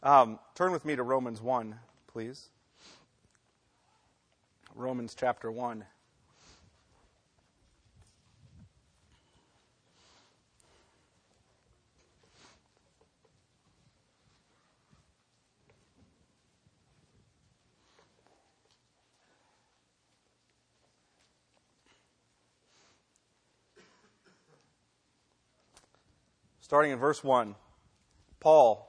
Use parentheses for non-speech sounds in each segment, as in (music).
Um, turn with me to Romans 1, please. Romans chapter 1. Starting in verse 1, Paul,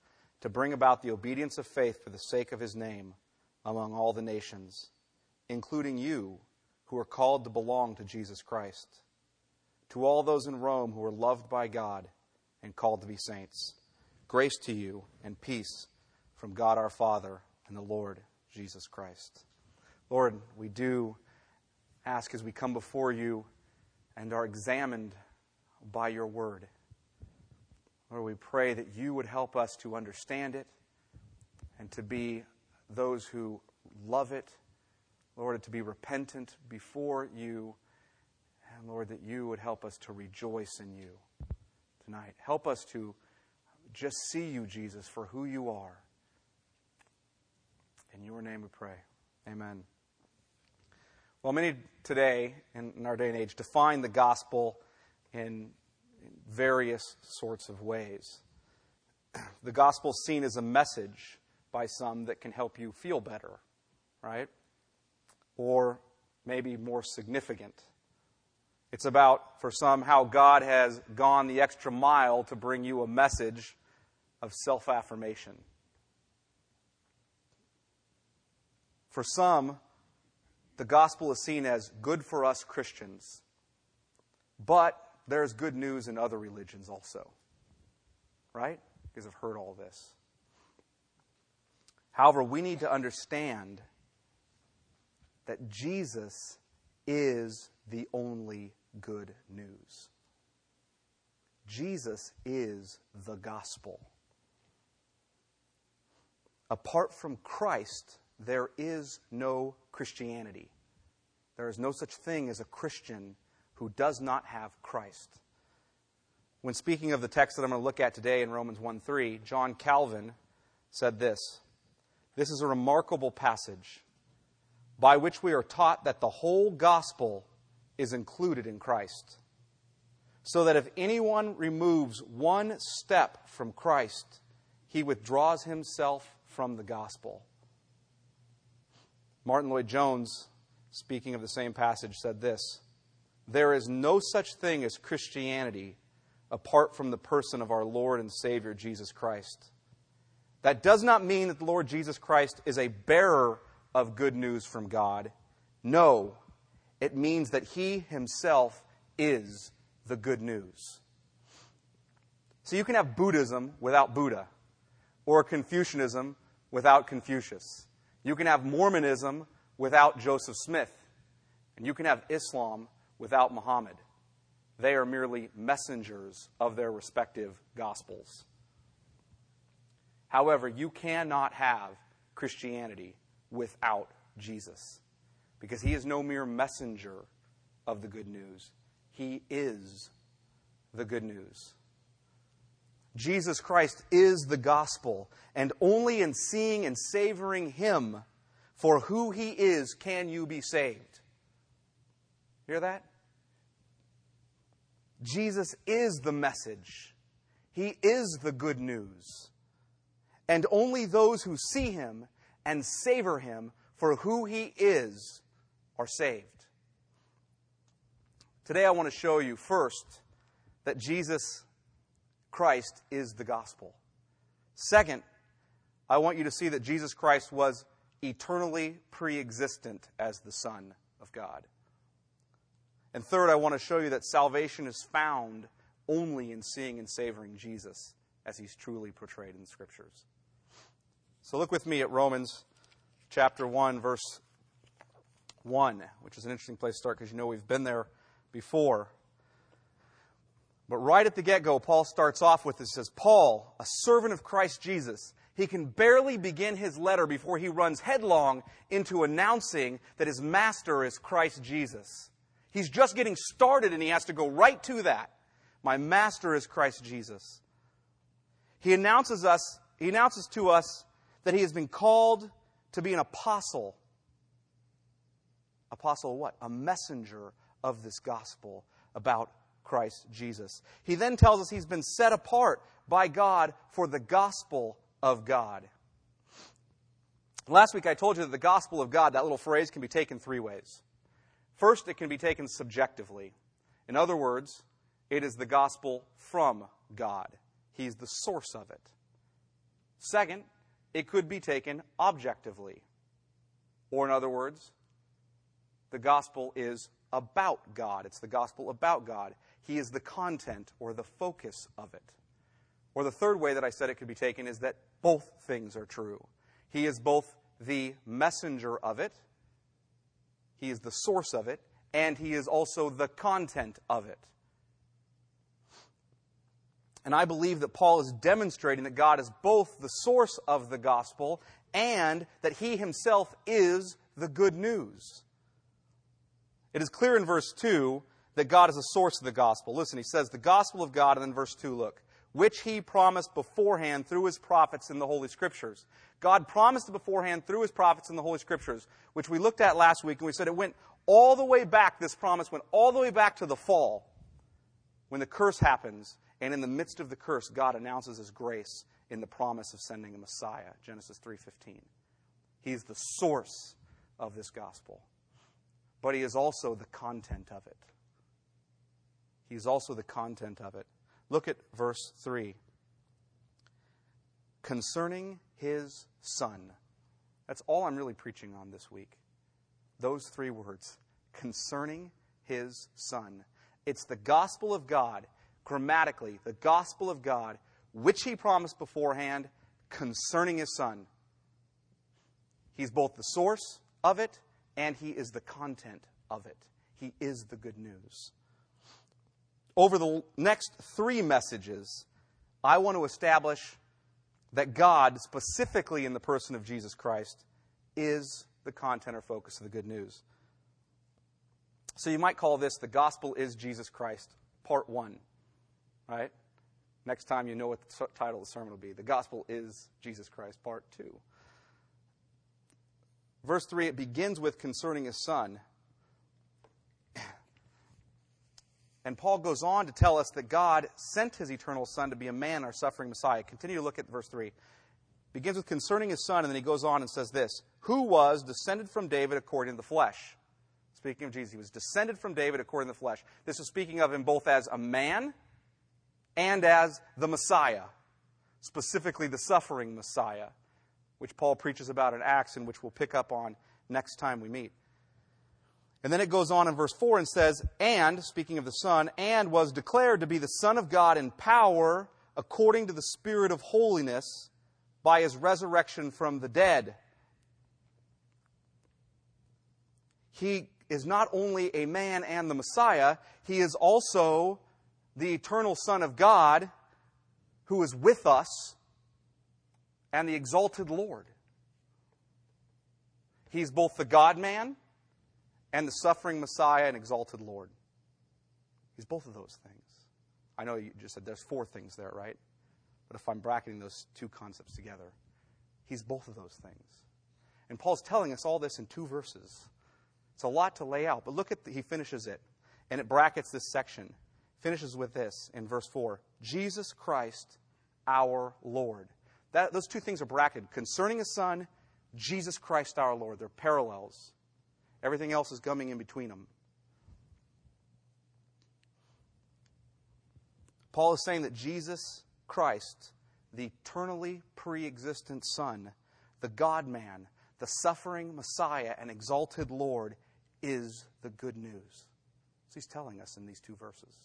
to bring about the obedience of faith for the sake of his name among all the nations, including you who are called to belong to Jesus Christ. To all those in Rome who are loved by God and called to be saints, grace to you and peace from God our Father and the Lord Jesus Christ. Lord, we do ask as we come before you and are examined by your word Lord, we pray that you would help us to understand it and to be those who love it. Lord, to be repentant before you. And Lord, that you would help us to rejoice in you tonight. Help us to just see you, Jesus, for who you are. In your name we pray. Amen. Well, many today in our day and age define the gospel in various sorts of ways. (clears throat) The gospel is seen as a message by some that can help you feel better, right? Or maybe more significant. It's about, for some, how God has gone the extra mile to bring you a message of self affirmation. For some, the gospel is seen as good for us Christians, but there's good news in other religions also. Right? Because I've heard all this. However, we need to understand that Jesus is the only good news. Jesus is the gospel. Apart from Christ, there is no Christianity. There is no such thing as a Christian who does not have Christ. When speaking of the text that I'm going to look at today in Romans 1 3, John Calvin said this This is a remarkable passage by which we are taught that the whole gospel is included in Christ. So that if anyone removes one step from Christ, he withdraws himself from the gospel. Martyn Lloyd-Jones, speaking of the same passage, said this there is no such thing as Christianity apart from the person of our Lord and Savior, Jesus Christ. That does not mean that the Lord Jesus Christ is a bearer of good news from God. No, it means that he himself is the good news. So you can have Buddhism without Buddha, or Confucianism without Confucius. You can have Mormonism without Joseph Smith, and you can have Islam without Muhammad. They are merely messengers of their respective gospels. However, you cannot have Christianity without Jesus because he is no mere messenger of the good news. He is the good news. Jesus Christ is the gospel, and only in seeing and savoring him for who he is can you be saved. Hear that? Jesus is the message. He is the good news. And only those who see him and savor him for who he is are saved. Today, I want to show you first that Jesus Christ is the gospel. Second, I want you to see that Jesus Christ was eternally pre existent as the Son of God. And third, I want to show you that salvation is found only in seeing and savoring Jesus as he's truly portrayed in the scriptures. So look with me at Romans chapter 1, verse 1, which is an interesting place to start because you know we've been there before. But right at the get go, Paul starts off with this says, Paul, a servant of Christ Jesus. He can barely begin his letter before he runs headlong into announcing that his master is Christ Jesus. He's just getting started and he has to go right to that. My master is Christ Jesus. He announces us, he announces to us that he has been called to be an apostle. Apostle what? A messenger of this gospel about Christ Jesus. He then tells us he's been set apart by God for the gospel of God. Last week I told you that the gospel of God, that little phrase, can be taken three ways. First, it can be taken subjectively. In other words, it is the gospel from God. He's the source of it. Second, it could be taken objectively. Or, in other words, the gospel is about God. It's the gospel about God. He is the content or the focus of it. Or the third way that I said it could be taken is that both things are true. He is both the messenger of it, he is the source of it, and he is also the content of it. And I believe that Paul is demonstrating that God is both the source of the gospel and that he himself is the good news. It is clear in verse 2 that God is the source of the gospel. Listen, he says the gospel of God, and then verse 2, look, which he promised beforehand through his prophets in the Holy Scriptures. God promised beforehand through his prophets in the Holy Scriptures, which we looked at last week, and we said it went all the way back, this promise went all the way back to the fall, when the curse happens, and in the midst of the curse, God announces his grace in the promise of sending a Messiah, Genesis 3:15. He's the source of this gospel. But he is also the content of it. He's also the content of it. Look at verse 3. Concerning his son. That's all I'm really preaching on this week. Those three words. Concerning his son. It's the gospel of God, grammatically, the gospel of God, which he promised beforehand concerning his son. He's both the source of it and he is the content of it. He is the good news. Over the next three messages, I want to establish that God, specifically in the person of Jesus Christ, is the content or focus of the good news. So you might call this the gospel is Jesus Christ, part one. Right? Next time you know what the title of the sermon will be. The gospel is Jesus Christ, part two. Verse 3, it begins with concerning his son. And Paul goes on to tell us that God sent his eternal son to be a man, our suffering Messiah. Continue to look at verse 3. Begins with concerning his son, and then he goes on and says this Who was descended from David according to the flesh. Speaking of Jesus, he was descended from David according to the flesh. This is speaking of him both as a man and as the Messiah, specifically the suffering Messiah, which Paul preaches about in Acts and which we'll pick up on next time we meet. And then it goes on in verse 4 and says, And, speaking of the Son, and was declared to be the Son of God in power according to the Spirit of holiness by his resurrection from the dead. He is not only a man and the Messiah, he is also the eternal Son of God who is with us and the exalted Lord. He's both the God man and the suffering Messiah and exalted Lord. He's both of those things. I know you just said there's four things there, right? But if I'm bracketing those two concepts together, he's both of those things. And Paul's telling us all this in two verses. It's a lot to lay out, but look at the, he finishes it, and it brackets this section. Finishes with this in verse 4 Jesus Christ, our Lord. That, those two things are bracketed. Concerning his son, Jesus Christ our Lord. They're parallels. Everything else is coming in between them. Paul is saying that Jesus Christ, the eternally pre existent Son, the God man, the suffering Messiah, and exalted Lord, is the good news. So he's telling us in these two verses.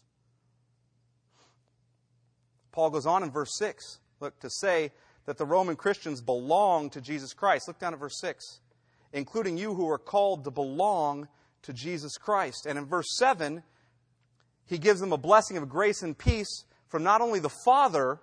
Paul goes on in verse 6, look, to say that the Roman Christians belong to Jesus Christ. Look down at verse 6. Including you who are called to belong to Jesus Christ. And in verse 7, he gives them a blessing of grace and peace from not only the Father,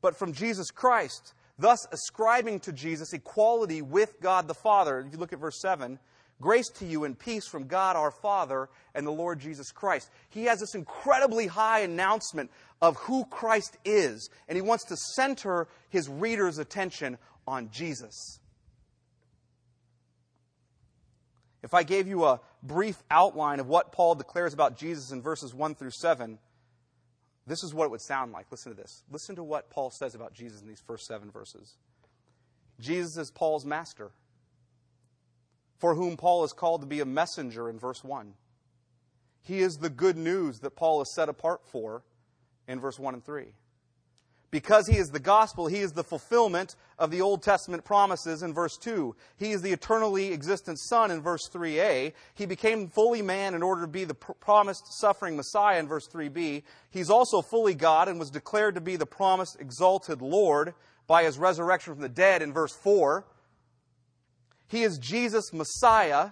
but from Jesus Christ, thus ascribing to Jesus equality with God the Father. If you look at verse 7, grace to you and peace from God our Father and the Lord Jesus Christ. He has this incredibly high announcement of who Christ is, and he wants to center his reader's attention on Jesus. If I gave you a brief outline of what Paul declares about Jesus in verses 1 through 7, this is what it would sound like. Listen to this. Listen to what Paul says about Jesus in these first seven verses. Jesus is Paul's master, for whom Paul is called to be a messenger in verse 1. He is the good news that Paul is set apart for in verse 1 and 3. Because he is the gospel, he is the fulfillment of the Old Testament promises in verse 2. He is the eternally existent Son in verse 3a. He became fully man in order to be the promised suffering Messiah in verse 3b. He's also fully God and was declared to be the promised exalted Lord by his resurrection from the dead in verse 4. He is Jesus Messiah,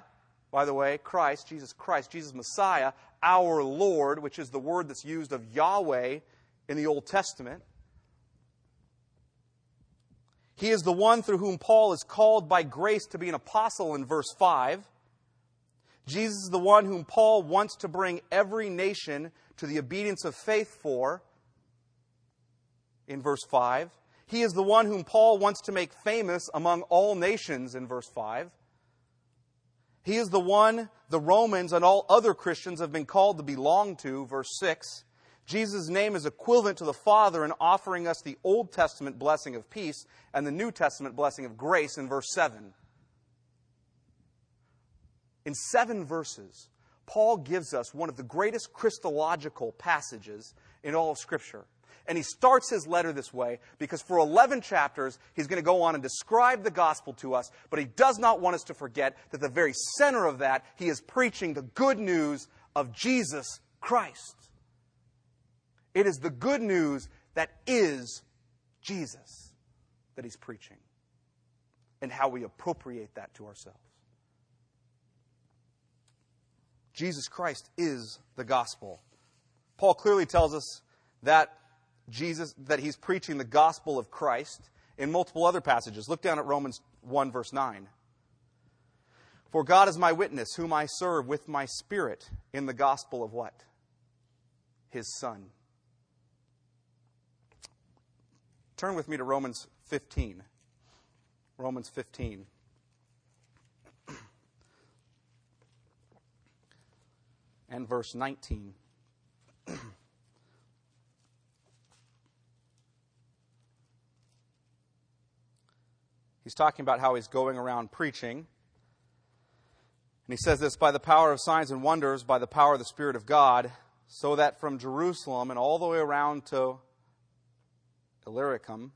by the way, Christ, Jesus Christ, Jesus Messiah, our Lord, which is the word that's used of Yahweh in the Old Testament. He is the one through whom Paul is called by grace to be an apostle in verse 5. Jesus is the one whom Paul wants to bring every nation to the obedience of faith for in verse 5. He is the one whom Paul wants to make famous among all nations in verse 5. He is the one the Romans and all other Christians have been called to belong to, verse 6. Jesus' name is equivalent to the Father in offering us the Old Testament blessing of peace and the New Testament blessing of grace in verse 7. In seven verses, Paul gives us one of the greatest Christological passages in all of Scripture. And he starts his letter this way because for 11 chapters, he's going to go on and describe the gospel to us, but he does not want us to forget that the very center of that, he is preaching the good news of Jesus Christ. It is the good news that is Jesus that he's preaching and how we appropriate that to ourselves. Jesus Christ is the gospel. Paul clearly tells us that Jesus that he's preaching the gospel of Christ in multiple other passages. Look down at Romans 1 verse 9. For God is my witness, whom I serve with my spirit in the gospel of what? His son. Turn with me to Romans 15. Romans 15. (clears throat) and verse 19. (clears throat) he's talking about how he's going around preaching. And he says this by the power of signs and wonders, by the power of the Spirit of God, so that from Jerusalem and all the way around to Illyricum,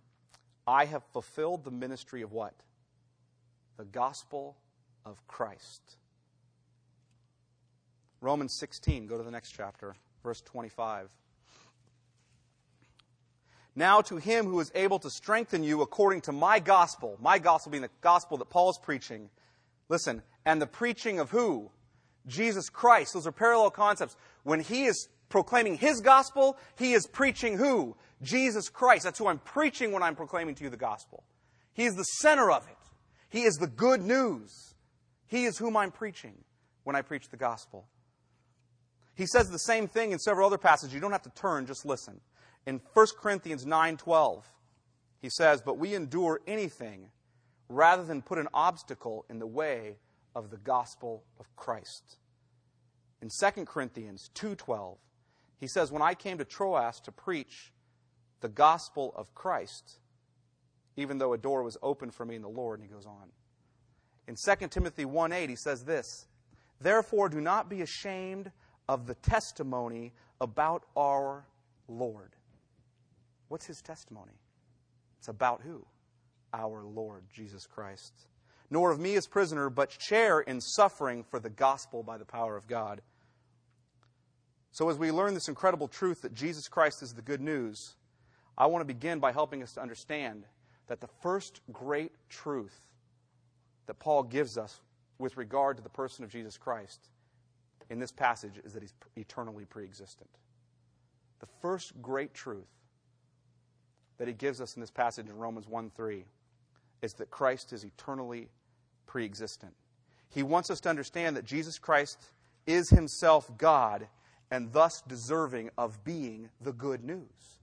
I have fulfilled the ministry of what? The gospel of Christ. Romans 16, go to the next chapter, verse 25. Now to him who is able to strengthen you according to my gospel, my gospel being the gospel that Paul is preaching. Listen, and the preaching of who? Jesus Christ. Those are parallel concepts. When he is proclaiming his gospel, he is preaching who? Jesus Christ. That's who I'm preaching when I'm proclaiming to you the gospel. He is the center of it. He is the good news. He is whom I'm preaching when I preach the gospel. He says the same thing in several other passages. You don't have to turn, just listen. In 1 Corinthians 9:12, he says, "But we endure anything rather than put an obstacle in the way of the gospel of Christ." In 2 Corinthians 2:12, he says, "When I came to Troas to preach the gospel of Christ, even though a door was open for me in the Lord. And he goes on. In 2 Timothy 1 8, he says this Therefore, do not be ashamed of the testimony about our Lord. What's his testimony? It's about who? Our Lord Jesus Christ. Nor of me as prisoner, but share in suffering for the gospel by the power of God. So, as we learn this incredible truth that Jesus Christ is the good news, I want to begin by helping us to understand that the first great truth that Paul gives us with regard to the person of Jesus Christ in this passage is that he's eternally preexistent. The first great truth that he gives us in this passage in Romans 1 3 is that Christ is eternally preexistent. He wants us to understand that Jesus Christ is himself God and thus deserving of being the good news.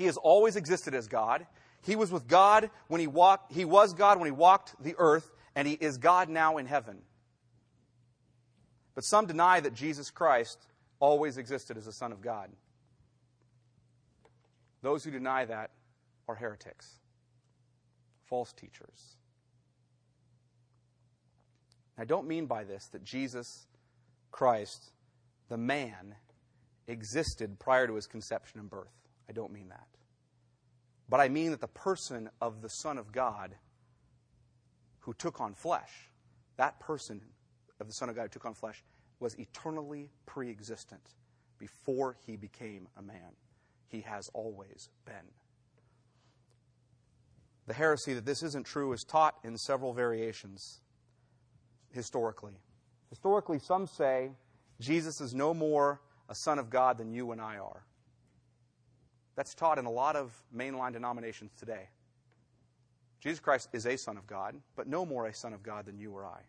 He has always existed as God. He was with God when he walked, he was God when he walked the earth, and he is God now in heaven. But some deny that Jesus Christ always existed as the Son of God. Those who deny that are heretics, false teachers. I don't mean by this that Jesus Christ, the man, existed prior to his conception and birth. I don't mean that. But I mean that the person of the Son of God who took on flesh, that person of the Son of God who took on flesh, was eternally pre existent before he became a man. He has always been. The heresy that this isn't true is taught in several variations historically. Historically, some say Jesus is no more a son of God than you and I are. That's taught in a lot of mainline denominations today. Jesus Christ is a son of God, but no more a son of God than you or I.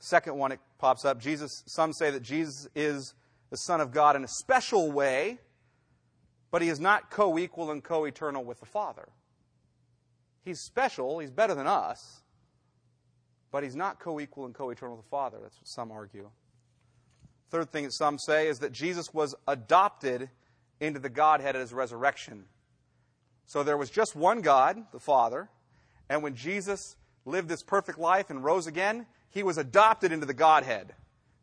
Second one, it pops up. Jesus, some say that Jesus is the Son of God in a special way, but he is not co equal and co eternal with the Father. He's special, he's better than us, but he's not co equal and co eternal with the Father. That's what some argue. Third thing that some say is that Jesus was adopted into the Godhead at his resurrection. So there was just one God, the Father, and when Jesus lived this perfect life and rose again, he was adopted into the Godhead.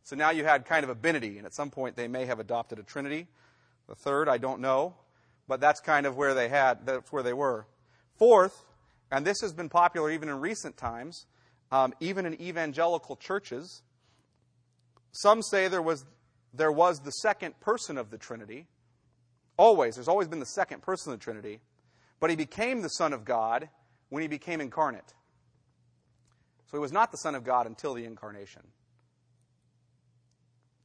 So now you had kind of a binity, and at some point they may have adopted a trinity. The third, I don't know, but that's kind of where they had, that's where they were. Fourth, and this has been popular even in recent times, um, even in evangelical churches, some say there was, there was the second person of the Trinity. Always, there's always been the second person of the Trinity. But he became the Son of God when he became incarnate. So he was not the Son of God until the incarnation.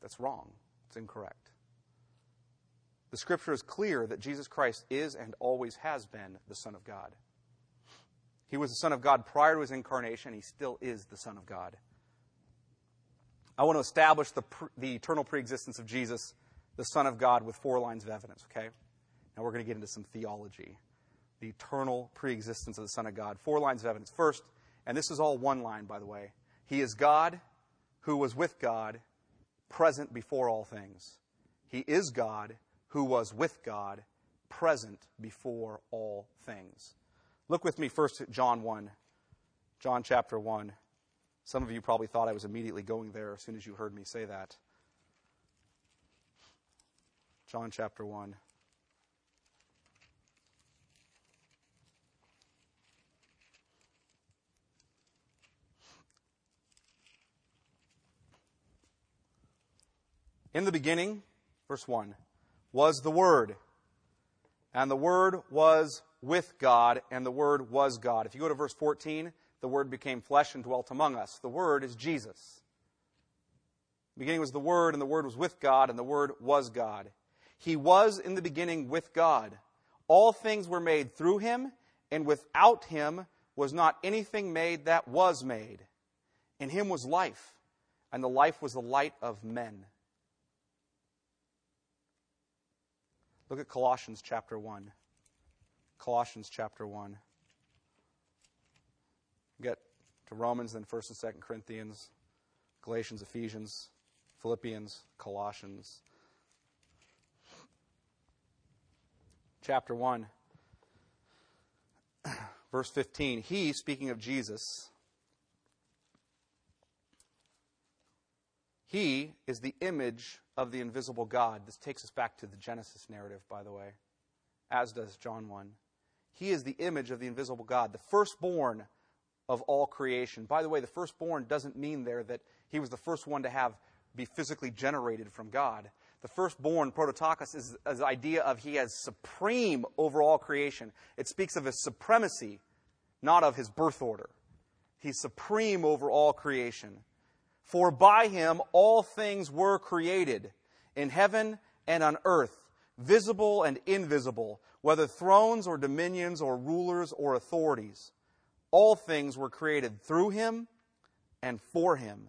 That's wrong. It's incorrect. The scripture is clear that Jesus Christ is and always has been the Son of God. He was the Son of God prior to his incarnation. He still is the Son of God. I want to establish the, the eternal preexistence of Jesus, the Son of God, with four lines of evidence, okay? Now we're going to get into some theology. The eternal preexistence of the Son of God. Four lines of evidence. First, and this is all one line, by the way. He is God who was with God, present before all things. He is God who was with God, present before all things. Look with me first at John 1. John chapter 1. Some of you probably thought I was immediately going there as soon as you heard me say that. John chapter 1. In the beginning, verse 1, was the Word. And the Word was with God, and the Word was God. If you go to verse 14, the Word became flesh and dwelt among us. The Word is Jesus. The beginning was the Word, and the Word was with God, and the Word was God. He was in the beginning with God. All things were made through him, and without him was not anything made that was made. In him was life, and the life was the light of men. Look at Colossians chapter 1. Colossians chapter 1. Get to Romans, then 1st and 2nd Corinthians, Galatians, Ephesians, Philippians, Colossians. Chapter 1, (clears throat) verse 15. He, speaking of Jesus, He is the image of the invisible God. This takes us back to the Genesis narrative, by the way, as does John 1. He is the image of the invisible God, the firstborn of all creation. By the way, the firstborn doesn't mean there that he was the first one to have be physically generated from God. The firstborn, prototokos, is, is the idea of he has supreme over all creation. It speaks of his supremacy, not of his birth order. He's supreme over all creation. For by him all things were created, in heaven and on earth, visible and invisible, whether thrones or dominions or rulers or authorities. All things were created through him and for him.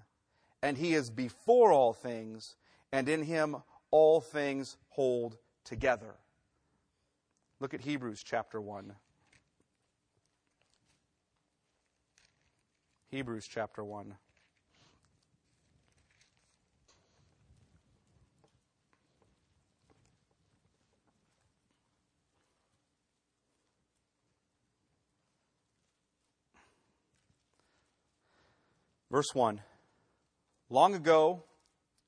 And he is before all things, and in him all things hold together. Look at Hebrews chapter 1. Hebrews chapter 1. Verse 1 Long ago,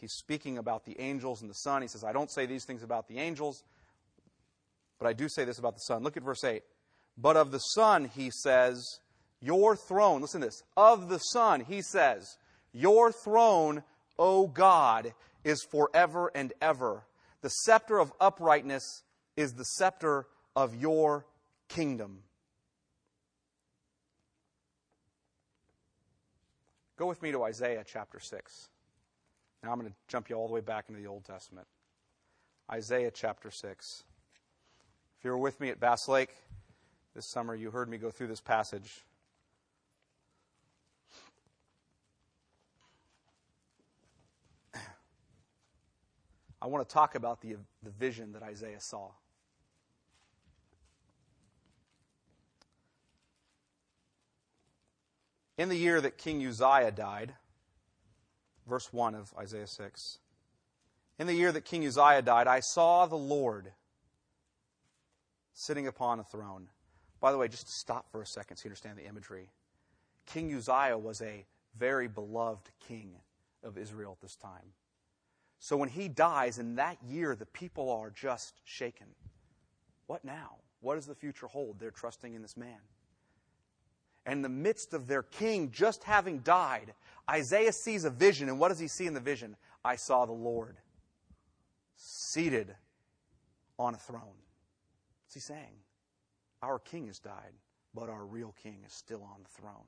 He's speaking about the angels and the Son. He says, I don't say these things about the angels, but I do say this about the Son. Look at verse 8. But of the Son, he says, Your throne, listen to this. Of the Son, he says, Your throne, O God, is forever and ever. The scepter of uprightness is the scepter of your kingdom. Go with me to Isaiah chapter 6. Now I'm going to jump you all the way back into the Old Testament. Isaiah chapter 6. If you were with me at Bass Lake this summer, you heard me go through this passage. I want to talk about the, the vision that Isaiah saw. In the year that King Uzziah died, verse 1 of Isaiah 6, in the year that King Uzziah died, I saw the Lord sitting upon a throne. By the way, just to stop for a second so you understand the imagery. King Uzziah was a very beloved king of Israel at this time. So when he dies in that year, the people are just shaken. What now? What does the future hold? They're trusting in this man and in the midst of their king just having died, Isaiah sees a vision. And what does he see in the vision? I saw the Lord seated on a throne. What's he saying? Our king has died, but our real king is still on the throne.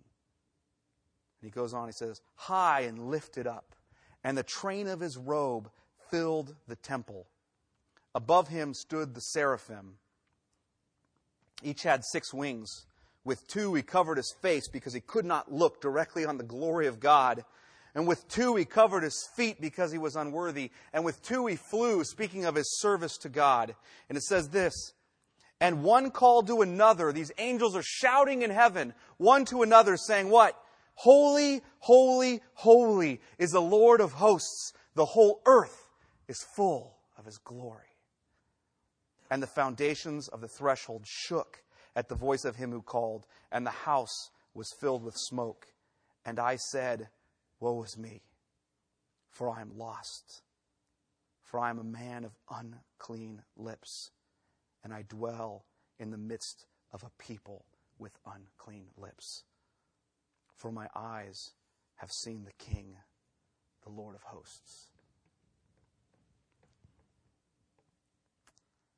And he goes on, he says, High and lifted up, and the train of his robe filled the temple. Above him stood the seraphim. Each had six wings. With two, he covered his face because he could not look directly on the glory of God. And with two, he covered his feet because he was unworthy. And with two, he flew, speaking of his service to God. And it says this And one called to another. These angels are shouting in heaven, one to another, saying, What? Holy, holy, holy is the Lord of hosts. The whole earth is full of his glory. And the foundations of the threshold shook at the voice of him who called, and the house was filled with smoke. And I said, Woe is me, for I am lost, for I am a man of unclean lips, and I dwell in the midst of a people with unclean lips. For my eyes have seen the King, the Lord of hosts.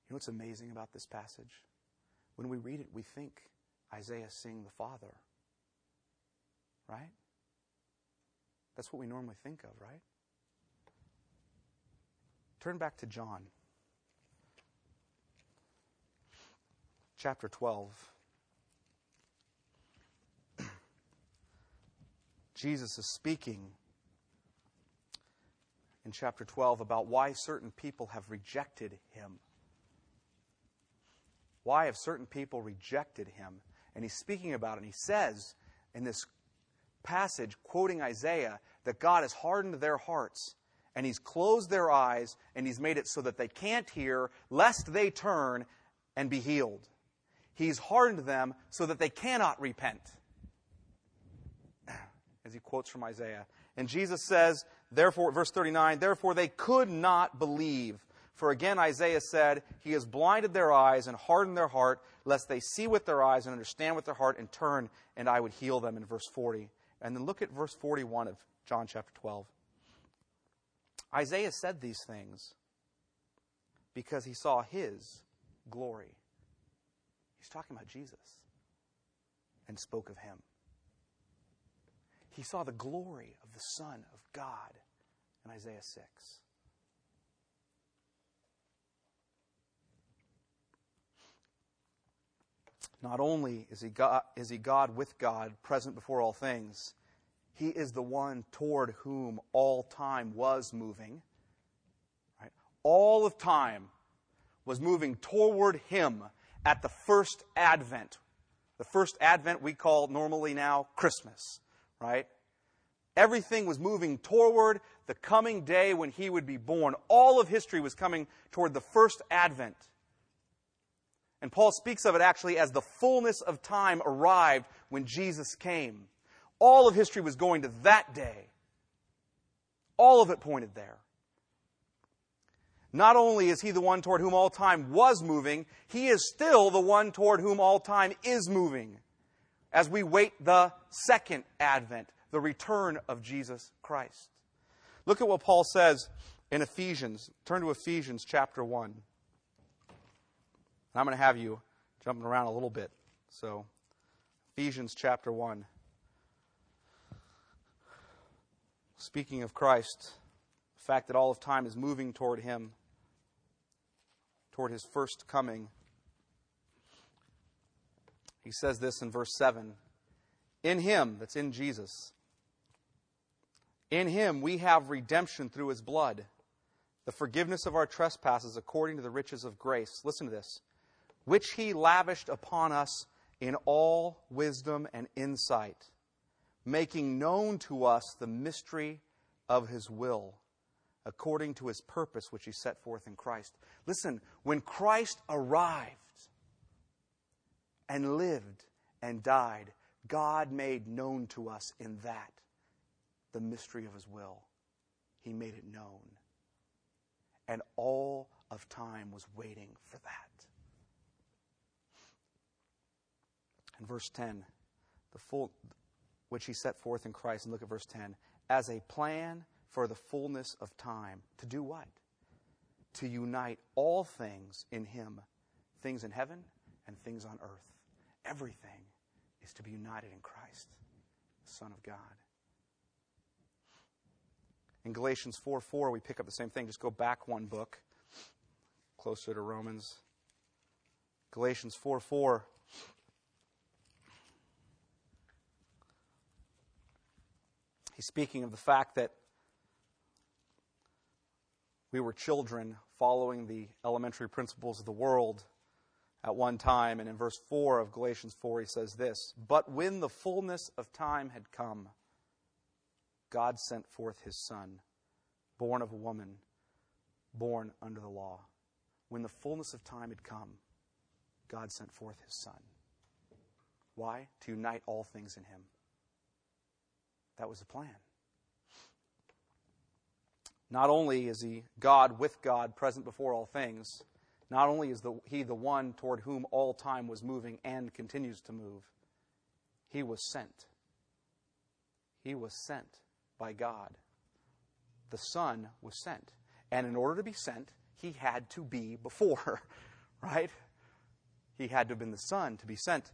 You know what's amazing about this passage? When we read it, we think Isaiah seeing the Father. Right? That's what we normally think of, right? Turn back to John. Chapter 12. (clears throat) Jesus is speaking in chapter 12 about why certain people have rejected him. Why have certain people rejected him? And he's speaking about it. And he says in this passage, quoting Isaiah, that God has hardened their hearts And he's closed their eyes and he's made it so that they can't hear, lest they turn and be healed. He's hardened them so that they cannot repent. As he quotes from Isaiah. And Jesus says, therefore, verse 39, therefore they could not believe. For again, Isaiah said, He has blinded their eyes and hardened their heart, lest they see with their eyes and understand with their heart and turn, and I would heal them, in verse 40. And then look at verse 41 of John chapter 12. Isaiah said these things because he saw his glory. He's talking about Jesus and spoke of him. He saw the glory of the Son of God in Isaiah 6. Not only is he, God, is he God with God, present before all things, he is the one toward whom all time was moving. Right? All of time was moving toward him at the first advent. The first advent we call normally now Christmas, right? Everything was moving toward the coming day when he would be born. All of history was coming toward the first advent. And Paul speaks of it actually as the fullness of time arrived when Jesus came. All of history was going to that day. All of it pointed there. Not only is he the one toward whom all time was moving, he is still the one toward whom all time is moving as we wait the second advent, the return of Jesus Christ. Look at what Paul says in Ephesians. Turn to Ephesians chapter 1. And I'm going to have you jumping around a little bit. So, Ephesians chapter 1. Speaking of Christ, the fact that all of time is moving toward Him, toward His first coming. He says this in verse 7 In Him, that's in Jesus, in Him we have redemption through His blood, the forgiveness of our trespasses according to the riches of grace. Listen to this which he lavished upon us in all wisdom and insight, making known to us the mystery of his will, according to his purpose which he set forth in Christ. Listen, when Christ arrived and lived and died, God made known to us in that the mystery of his will. He made it known. And all of time was waiting for that. In verse 10, the full, which he set forth in Christ, and look at verse 10, as a plan for the fullness of time. To do what? To unite all things in him, things in heaven and things on earth. Everything is to be united in Christ, the Son of God. In Galatians 4 4, we pick up the same thing. Just go back one book, closer to Romans. Galatians 4 4. He's speaking of the fact that we were children following the elementary principles of the world at one time. And in verse 4 of Galatians 4, he says this But when the fullness of time had come, God sent forth his Son, born of a woman, born under the law. When the fullness of time had come, God sent forth his Son. Why? To unite all things in him. That was the plan. Not only is he God with God, present before all things, not only is the, he the one toward whom all time was moving and continues to move, he was sent. He was sent by God. The Son was sent. And in order to be sent, he had to be before, (laughs) right? He had to have been the Son to be sent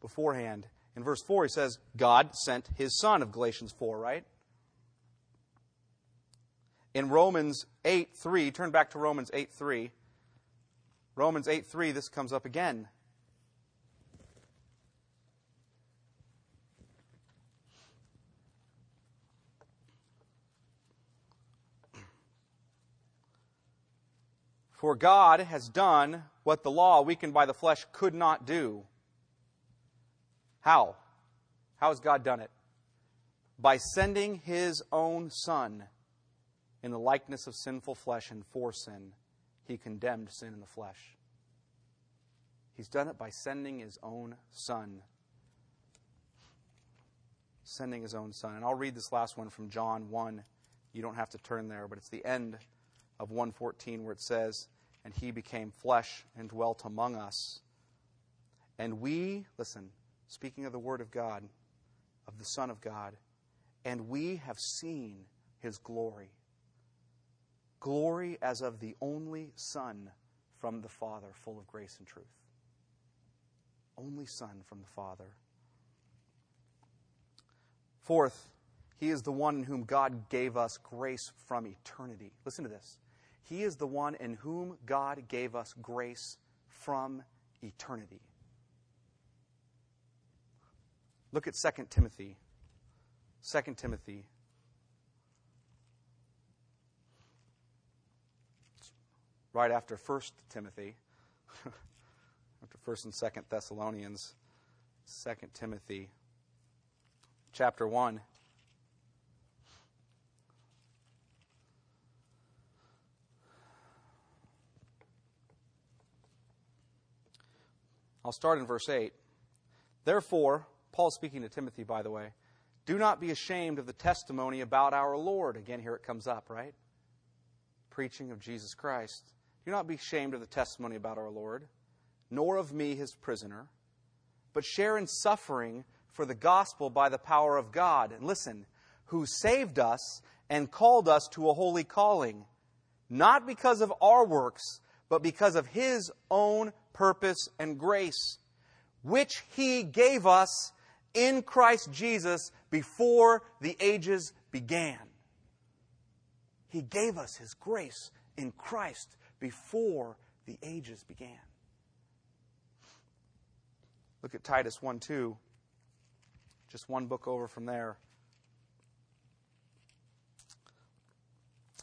beforehand. In verse 4, he says, God sent his Son of Galatians 4, right? In Romans 8 3, turn back to Romans 8 3. Romans 8 3, this comes up again. For God has done what the law, weakened by the flesh, could not do how? How has God done it? By sending his own Son in the likeness of sinful flesh and for sin, he condemned sin in the flesh. He's done it by sending his own son. Sending his own son. And I'll read this last one from John 1. You don't have to turn there, but it's the end of 114 where it says, And he became flesh and dwelt among us. And we, listen, speaking of the Word of God, of the Son of God, and we have seen his glory. Glory as of the only Son from the Father, full of grace and truth. Only Son from the Father. Fourth, he is the one in whom God gave us grace from eternity. Listen to this. He is the one in whom God gave us grace from eternity. Look at 2 Timothy. 2 Timothy. Right after 1 Timothy. (laughs) after 1st and 2nd Thessalonians. 2 Timothy. Chapter 1. I'll start in verse 8. Therefore, Paul speaking to Timothy, by the way, do not be ashamed of the testimony about our Lord. Again, here it comes up, right? Preaching of Jesus Christ. Do not be ashamed of the testimony about our Lord, nor of me, his prisoner, but share in suffering for the gospel by the power of God. And listen, who saved us and called us to a holy calling, not because of our works, but because of his own purpose and grace, which he gave us in Christ Jesus before the ages began. He gave us His grace in Christ before the ages began. Look at Titus 1 2. Just one book over from there.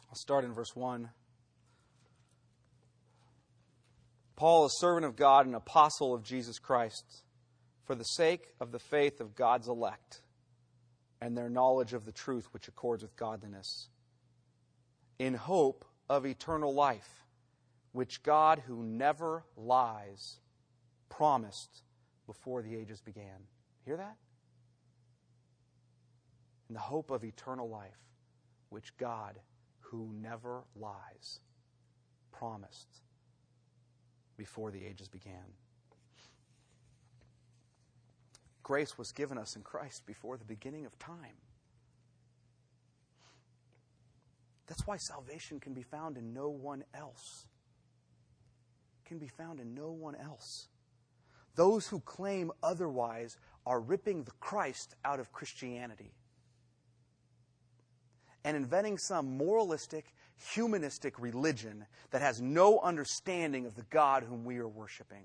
I'll start in verse 1. Paul, a servant of God and apostle of Jesus Christ for the sake of the faith of God's elect and their knowledge of the truth which accords with godliness, in hope of eternal life, which God, who never lies, promised before the ages began. Hear that? In the hope of eternal life, which God, who never lies, promised before the ages began. Grace was given us in Christ before the beginning of time. That's why salvation can be found in no one else. Can be found in no one else. Those who claim otherwise are ripping the Christ out of Christianity and inventing some moralistic, humanistic religion that has no understanding of the God whom we are worshiping.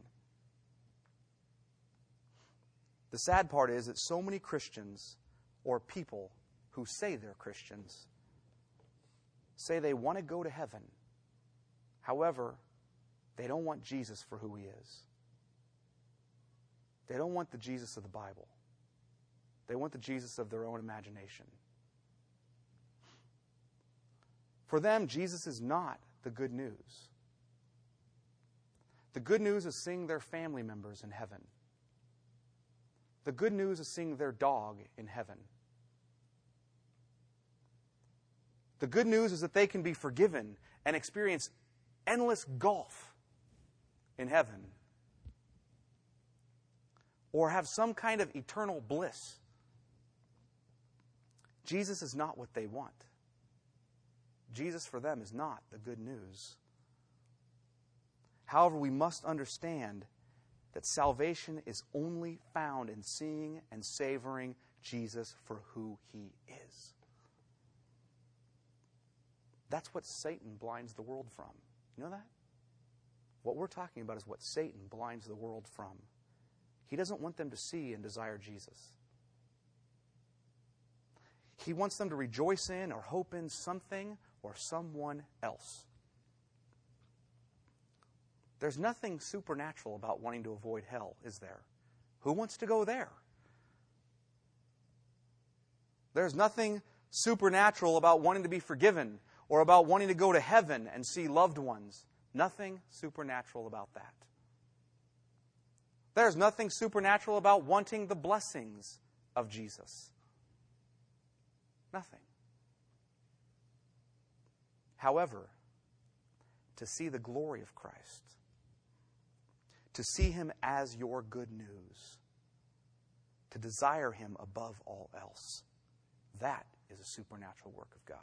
The sad part is that so many Christians or people who say they're Christians say they want to go to heaven. However, they don't want Jesus for who he is. They don't want the Jesus of the Bible. They want the Jesus of their own imagination. For them, Jesus is not the good news. The good news is seeing their family members in heaven. The good news is seeing their dog in heaven. The good news is that they can be forgiven and experience endless golf in heaven. Or have some kind of eternal bliss. Jesus is not what they want. Jesus for them is not the good news. However, we must understand that salvation is only found in seeing and savoring Jesus for who he is. That's what Satan blinds the world from. You know that? What we're talking about is what Satan blinds the world from. He doesn't want them to see and desire Jesus. He wants them to rejoice in or hope in something or someone else. There's nothing supernatural about wanting to avoid hell, is there? Who wants to go there? There's nothing supernatural about wanting to be forgiven or about wanting to go to heaven and see loved ones. Nothing supernatural about that. There's nothing supernatural about wanting the blessings of Jesus. Nothing. However, to see the glory of Christ, to see Him as your good news, to desire Him above all else, that is a supernatural work of God.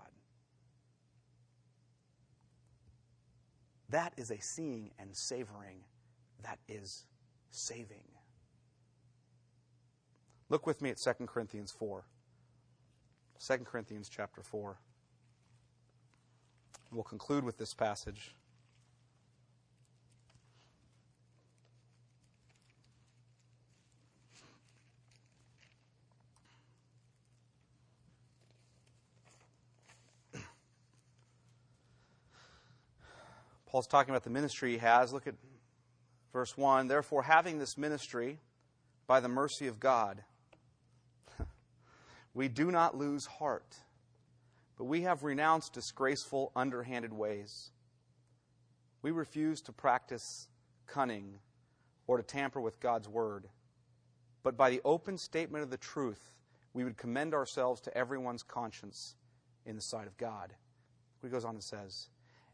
That is a seeing and savoring that is saving. Look with me at 2 Corinthians 4. 2 Corinthians chapter 4. We'll conclude with this passage. Paul's talking about the ministry he has. Look at verse 1. Therefore, having this ministry by the mercy of God, (laughs) we do not lose heart, but we have renounced disgraceful, underhanded ways. We refuse to practice cunning or to tamper with God's word, but by the open statement of the truth, we would commend ourselves to everyone's conscience in the sight of God. He goes on and says,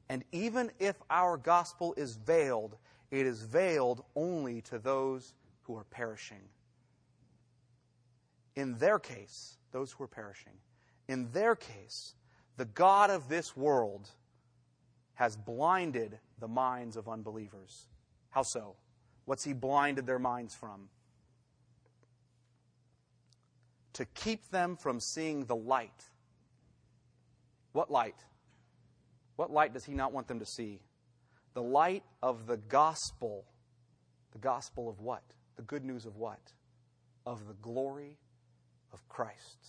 and even if our gospel is veiled, it is veiled only to those who are perishing. In their case, those who are perishing, in their case, the God of this world has blinded the minds of unbelievers. How so? What's he blinded their minds from? To keep them from seeing the light. What light? What light does he not want them to see? The light of the gospel. The gospel of what? The good news of what? Of the glory of Christ.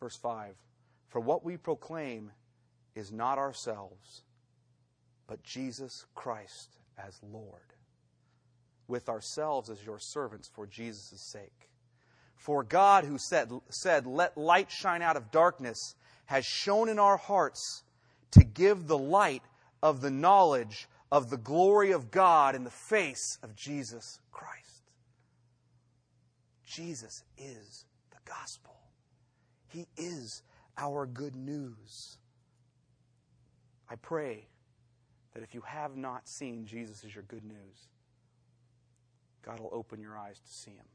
Verse 5 For what we proclaim is not ourselves, but Jesus Christ as Lord, with ourselves as your servants for Jesus' sake. For God, who said, said, Let light shine out of darkness, has shone in our hearts to give the light of the knowledge of the glory of God in the face of Jesus Christ. Jesus is the gospel, He is our good news. I pray that if you have not seen Jesus as your good news, God will open your eyes to see Him.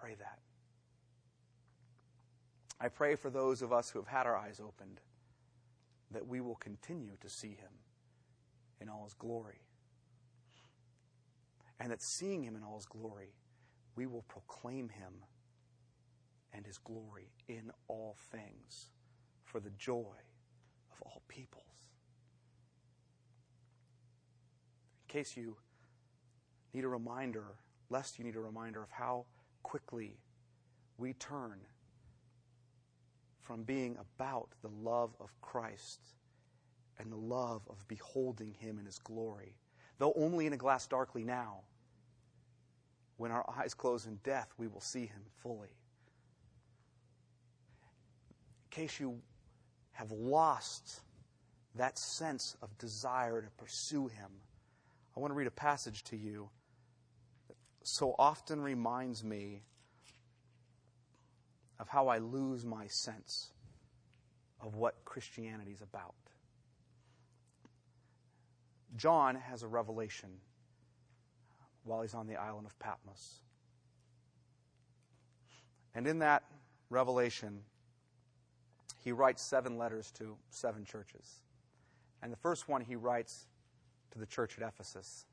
Pray that. I pray for those of us who have had our eyes opened that we will continue to see him in all his glory. And that seeing him in all his glory, we will proclaim him and his glory in all things for the joy of all peoples. In case you need a reminder, lest you need a reminder of how quickly we turn from being about the love of Christ and the love of beholding Him in His glory, though only in a glass darkly now. When our eyes close in death, we will see Him fully. In case you have lost that sense of desire to pursue Him, I want to read a passage to you so often reminds me of how I lose my sense of what Christianity is about. John has a revelation while he's on the island of Patmos. And in that revelation, he writes seven letters to seven churches. And the first one he writes to the church at Ephesus.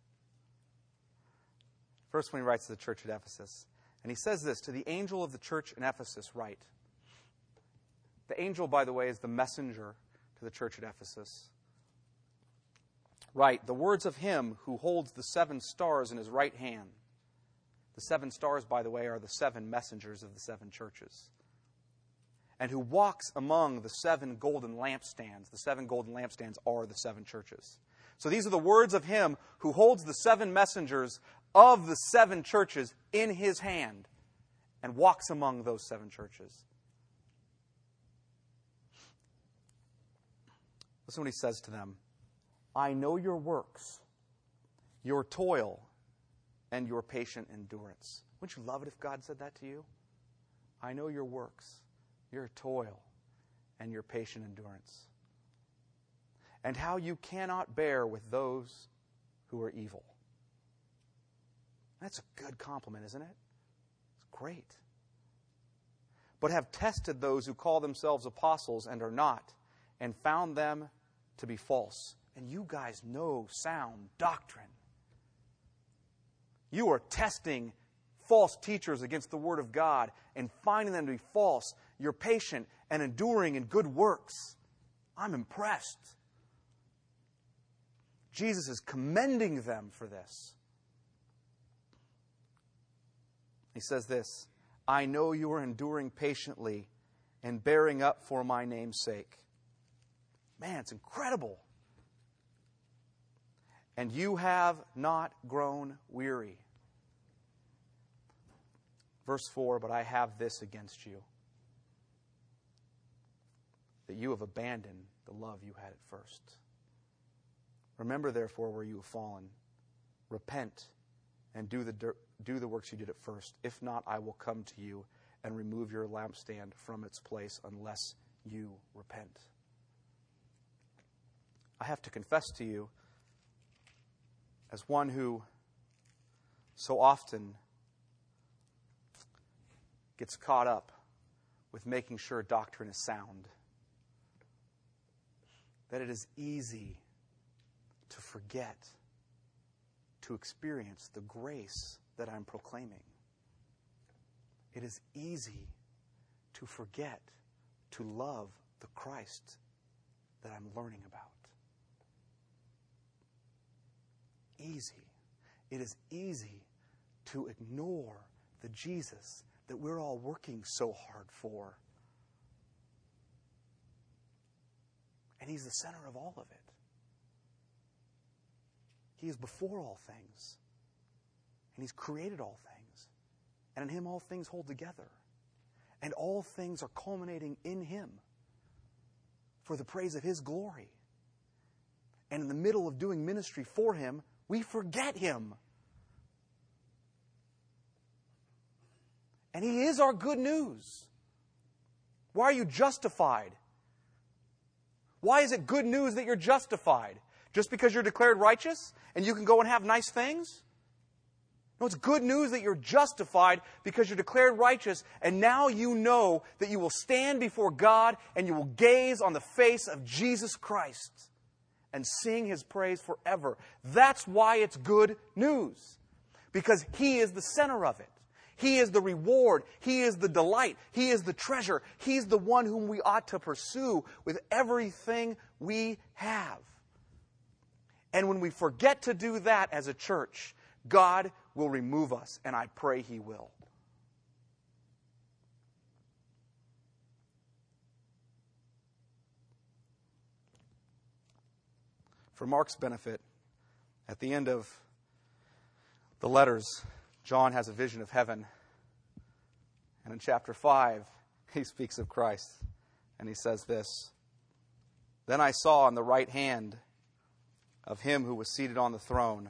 First one he writes to the church at Ephesus. And he says this To the angel of the church in Ephesus, write. The angel, by the way, is the messenger to the church at Ephesus. Write, the words of him who holds the seven stars in his right hand. The seven stars, by the way, are the seven messengers of the seven churches. And who walks among the seven golden lampstands. The seven golden lampstands are the seven churches. So these are the words of him who holds the seven messengers of the seven churches in his hand. and walks among those seven churches. Listen what he says to them I know your works, your toil, and your patient endurance. Wouldn't you love it if God said that to you? I know your works, your toil, and your patient endurance, and how you cannot bear with those who are evil. That's a good compliment, isn't it? It's great. But have tested those who call themselves apostles and are not, and found them to be false. And you guys know sound doctrine. You are testing false teachers against the Word of God and finding them to be false. You're patient and enduring in good works. I'm impressed. Jesus is commending them for this. He says this I know you are enduring patiently and bearing up for my name's sake. Man, it's incredible. And you have not grown weary. Verse 4 But I have this against you that you have abandoned the love you had at first. Remember, therefore, where you have fallen. Repent and do the, do the works you did at first. If not, I will come to you and remove your lampstand from its place unless you repent. I have to confess to you, as one who so often gets caught up with making sure doctrine is sound, that it is easy to forget to experience the grace that I'm proclaiming. It is easy to forget to love the Christ that I'm learning about. Easy. It is easy to ignore the Jesus that we're all working so hard for. And He's the center of all of it. He is before all things. And He's created all things. And in Him all things hold together. And all things are culminating in Him for the praise of His glory. And in the middle of doing ministry for Him, we forget Him. And He is our good news. Why are you justified? Why is it good news that you're justified? Just because you're declared righteous and you can go and have nice things? No, it's good news that you're justified because you're declared righteous, and now you know that you will stand before God and you will gaze on the face of Jesus Christ and sing his praise forever. That's why it's good news, because he is the center of it. He is the reward. He is the delight. He is the treasure. He's the one whom we ought to pursue with everything we have. And when we forget to do that as a church, God will remove us, and I pray He will. For Mark's benefit, at the end of the letters, John has a vision of heaven. And in chapter 5, (laughs) he speaks of Christ. And he says this Then I saw on the right hand of him who was seated on the throne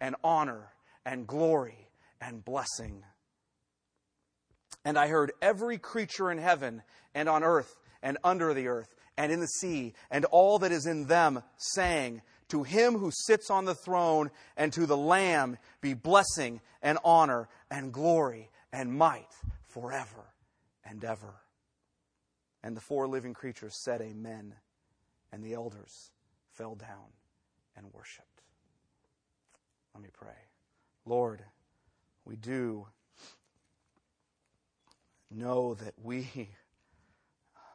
and honor and glory and blessing. And I heard every creature in heaven and on earth and under the earth and in the sea and all that is in them saying, To him who sits on the throne and to the Lamb be blessing and honor and glory and might forever and ever. And the four living creatures said, Amen. And the elders fell down and worshiped. Let me pray. Lord, we do know that we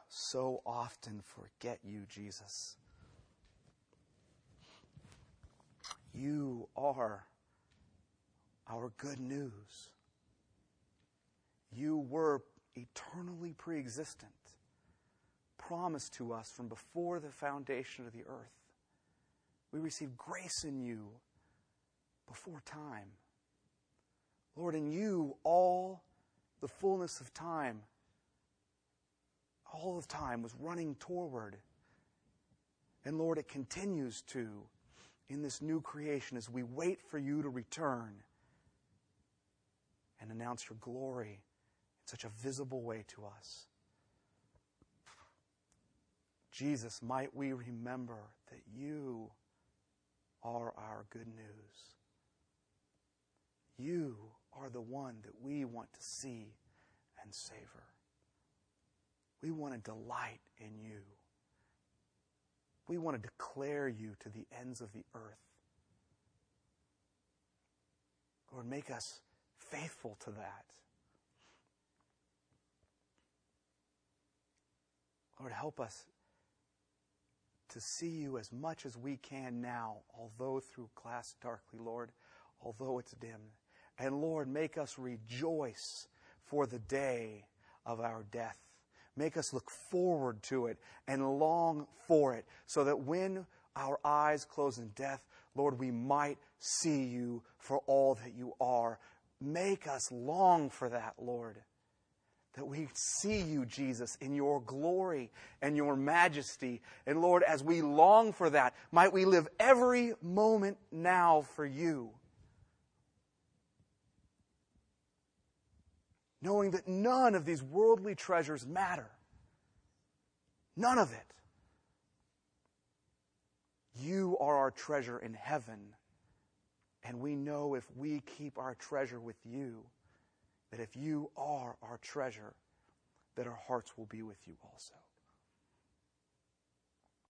so often forget you, Jesus. You are our good news. You were eternally pre existent, promised to us from before the foundation of the earth. We receive grace in you before time. Lord, in you, all the fullness of time, all of time was running toward. And Lord, it continues to in this new creation as we wait for you to return and announce your glory in such a visible way to us. Jesus, might we remember that you are our good news. You are the one that we want to see and savor. We want to delight in you. We want to declare you to the ends of the earth. Lord, make us faithful to that. Lord, help us to see you as much as we can now, although through glass darkly, Lord, although it's dim. And Lord, make us rejoice for the day of our death. Make us look forward to it and long for it so that when our eyes close in death, Lord, we might see you for all that you are. Make us long for that, Lord. That we see you, Jesus, in your glory and your majesty. And Lord, as we long for that, might we live every moment now for you. Knowing that none of these worldly treasures matter. None of it. You are our treasure in heaven. And we know if we keep our treasure with you, that if you are our treasure, that our hearts will be with you also.